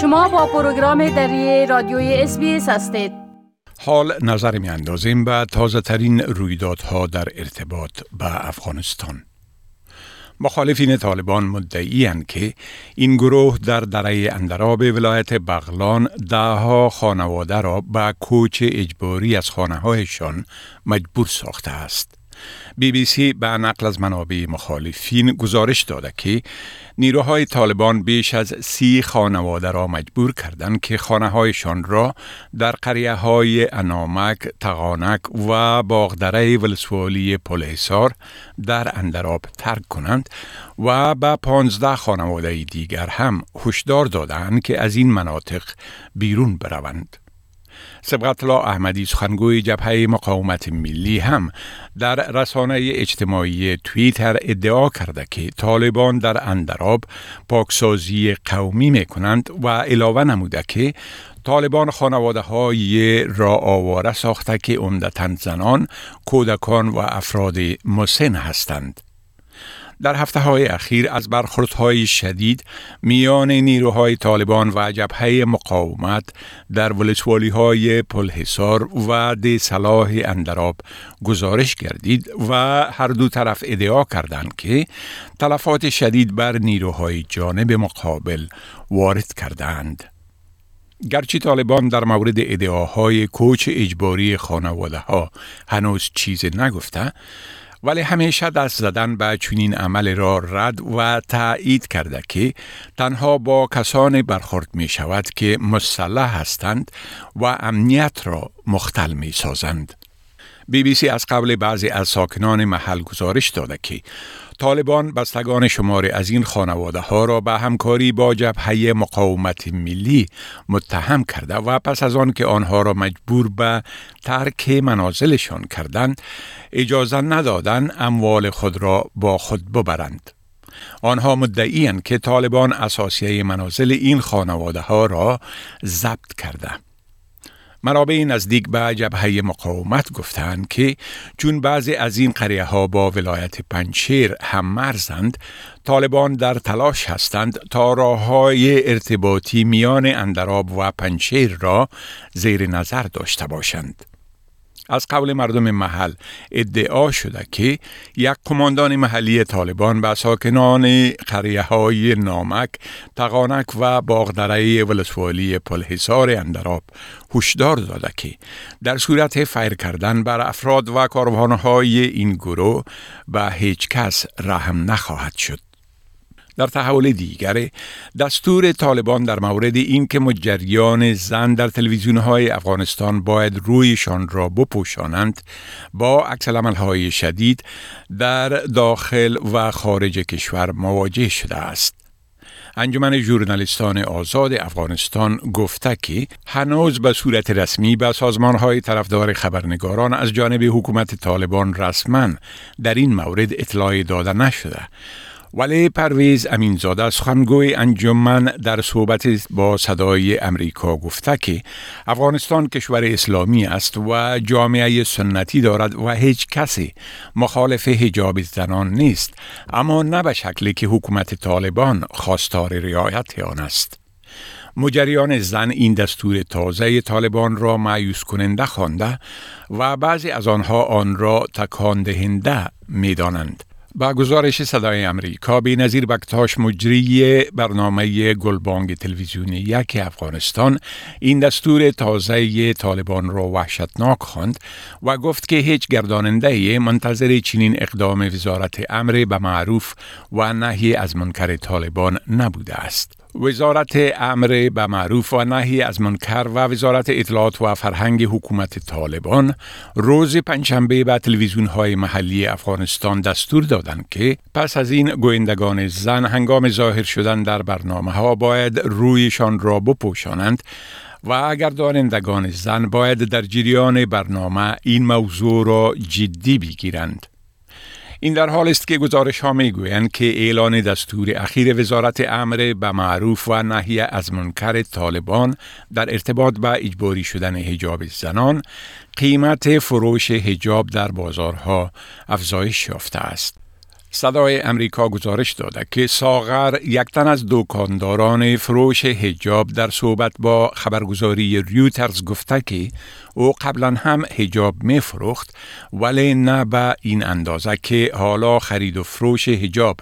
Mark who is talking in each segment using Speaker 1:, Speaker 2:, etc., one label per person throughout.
Speaker 1: شما با پروگرام دری رادیوی SBS هستید
Speaker 2: حال نظر می اندازیم به تازه ترین رویدادها در ارتباط به افغانستان مخالفین طالبان مدعی‌اند که این گروه در دره اندراب ولایت بغلان دهها خانواده را به کوچ اجباری از خانه هایشان مجبور ساخته است. بی بی سی به نقل از منابع مخالفین گزارش داده که نیروهای طالبان بیش از سی خانواده را مجبور کردند که خانه هایشان را در قریه های انامک، تغانک و باغدره ولسوالی پلحصار در اندراب ترک کنند و به پانزده خانواده دیگر هم هشدار دادند که از این مناطق بیرون بروند. سبقت الله احمدی سخنگوی جبهه مقاومت ملی هم در رسانه اجتماعی توییتر ادعا کرده که طالبان در اندراب پاکسازی قومی می کنند و علاوه نموده که طالبان خانواده های را آواره ساخته که عمدتا زنان، کودکان و افراد مسن هستند. در هفته های اخیر از برخوردهای شدید میان نیروهای طالبان و جبهه مقاومت در ولسوالی های پلحصار و دی صلاح اندراب گزارش گردید و هر دو طرف ادعا کردند که تلفات شدید بر نیروهای جانب مقابل وارد کردند. گرچه طالبان در مورد ادعاهای کوچ اجباری خانواده ها هنوز چیز نگفته ولی همیشه دست زدن به چنین عمل را رد و تایید کرده که تنها با کسان برخورد می شود که مسلح هستند و امنیت را مختل می سازند. بی بی سی از قبل بعضی از ساکنان محل گزارش داده که طالبان بستگان شماری از این خانواده ها را به همکاری با جبهه مقاومت ملی متهم کرده و پس از آن که آنها را مجبور به ترک منازلشان کردند اجازه ندادن اموال خود را با خود ببرند. آنها مدعیان که طالبان اساسیه منازل این خانواده ها را ضبط کرده. منابع نزدیک به جبهه مقاومت گفتند که چون بعضی از این قریه ها با ولایت پنچیر هم مرزند طالبان در تلاش هستند تا راه های ارتباطی میان اندراب و پنچیر را زیر نظر داشته باشند. از قبل مردم محل ادعا شده که یک قماندان محلی طالبان به ساکنان قریه های نامک، تقانک و باغدره ولسوالی پلحصار اندراب هشدار داده که در صورت فیر کردن بر افراد و کاروانهای این گروه به هیچ کس رحم نخواهد شد. در تحول دیگر دستور طالبان در مورد اینکه مجریان زن در تلویزیون های افغانستان باید رویشان را بپوشانند با عکس های شدید در داخل و خارج کشور مواجه شده است. انجمن ژورنالیستان آزاد افغانستان گفته که هنوز به صورت رسمی به سازمان های طرفدار خبرنگاران از جانب حکومت طالبان رسما در این مورد اطلاعی داده نشده ولی پرویز امینزاده سخنگوی انجمن در صحبت با صدای امریکا گفته که افغانستان کشور اسلامی است و جامعه سنتی دارد و هیچ کسی مخالف حجاب زنان نیست اما نه به شکلی که حکومت طالبان خواستار رعایت آن است مجریان زن این دستور تازه طالبان را معیوس کننده خوانده و بعضی از آنها آن را تکان دهنده می دانند. با گزارش صدای امریکا به نظیر بکتاش مجری برنامه گلبانگ تلویزیونی یک افغانستان این دستور تازه طالبان را وحشتناک خواند و گفت که هیچ گرداننده منتظر چنین اقدام وزارت امر به معروف و نهی از منکر طالبان نبوده است. وزارت امر به معروف و نهی از منکر و وزارت اطلاعات و فرهنگ حکومت طالبان روز پنجشنبه به تلویزیون های محلی افغانستان دستور دادند که پس از این گویندگان زن هنگام ظاهر شدن در برنامه ها باید رویشان را بپوشانند و اگر دانندگان زن باید در جریان برنامه این موضوع را جدی بگیرند. این در حال است که گزارش ها می گویند که اعلان دستور اخیر وزارت امر به معروف و نهی از منکر طالبان در ارتباط با اجباری شدن حجاب زنان قیمت فروش حجاب در بازارها افزایش یافته است. صدای امریکا گزارش داده که ساغر یک تن از دکانداران فروش هجاب در صحبت با خبرگزاری ریوترز گفته که او قبلا هم هجاب می فروخت ولی نه به این اندازه که حالا خرید و فروش هجاب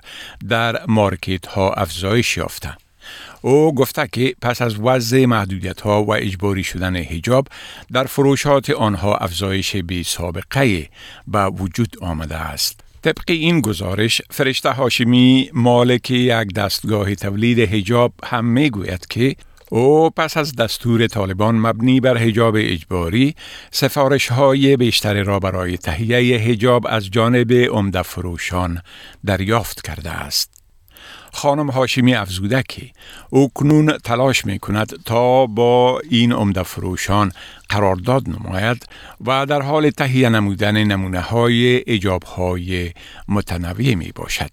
Speaker 2: در مارکت ها افزایش یافته. او گفته که پس از وضع محدودیت ها و اجباری شدن هجاب در فروشات آنها افزایش بی سابقه به وجود آمده است. طبق این گزارش فرشته هاشمی مالک یک دستگاه تولید هجاب هم می گوید که او پس از دستور طالبان مبنی بر هجاب اجباری سفارش های بیشتری را برای تهیه هجاب از جانب عمده فروشان دریافت کرده است. خانم هاشمی افزوده که او تلاش می کند تا با این عمده فروشان قرارداد نماید و در حال تهیه نمودن نمونه های اجاب های متنوع می باشد.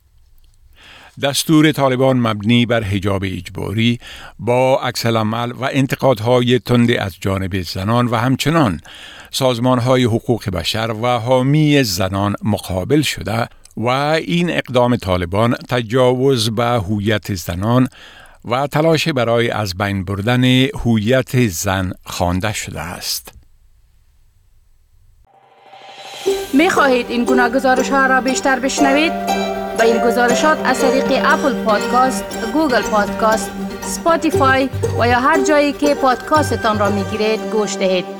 Speaker 2: دستور طالبان مبنی بر حجاب اجباری با عکس عمل و انتقادهای تند از جانب زنان و همچنان سازمان های حقوق بشر و حامی زنان مقابل شده و این اقدام طالبان تجاوز به هویت زنان و تلاش برای از بین بردن هویت زن خوانده شده است.
Speaker 1: می خواهید این گونه گزارش ها را بیشتر بشنوید؟ با این گزارشات از طریق Apple Podcast، Google Podcast، Spotify و یا هر جایی که پادکاستتان را می گیرید گوش دهید.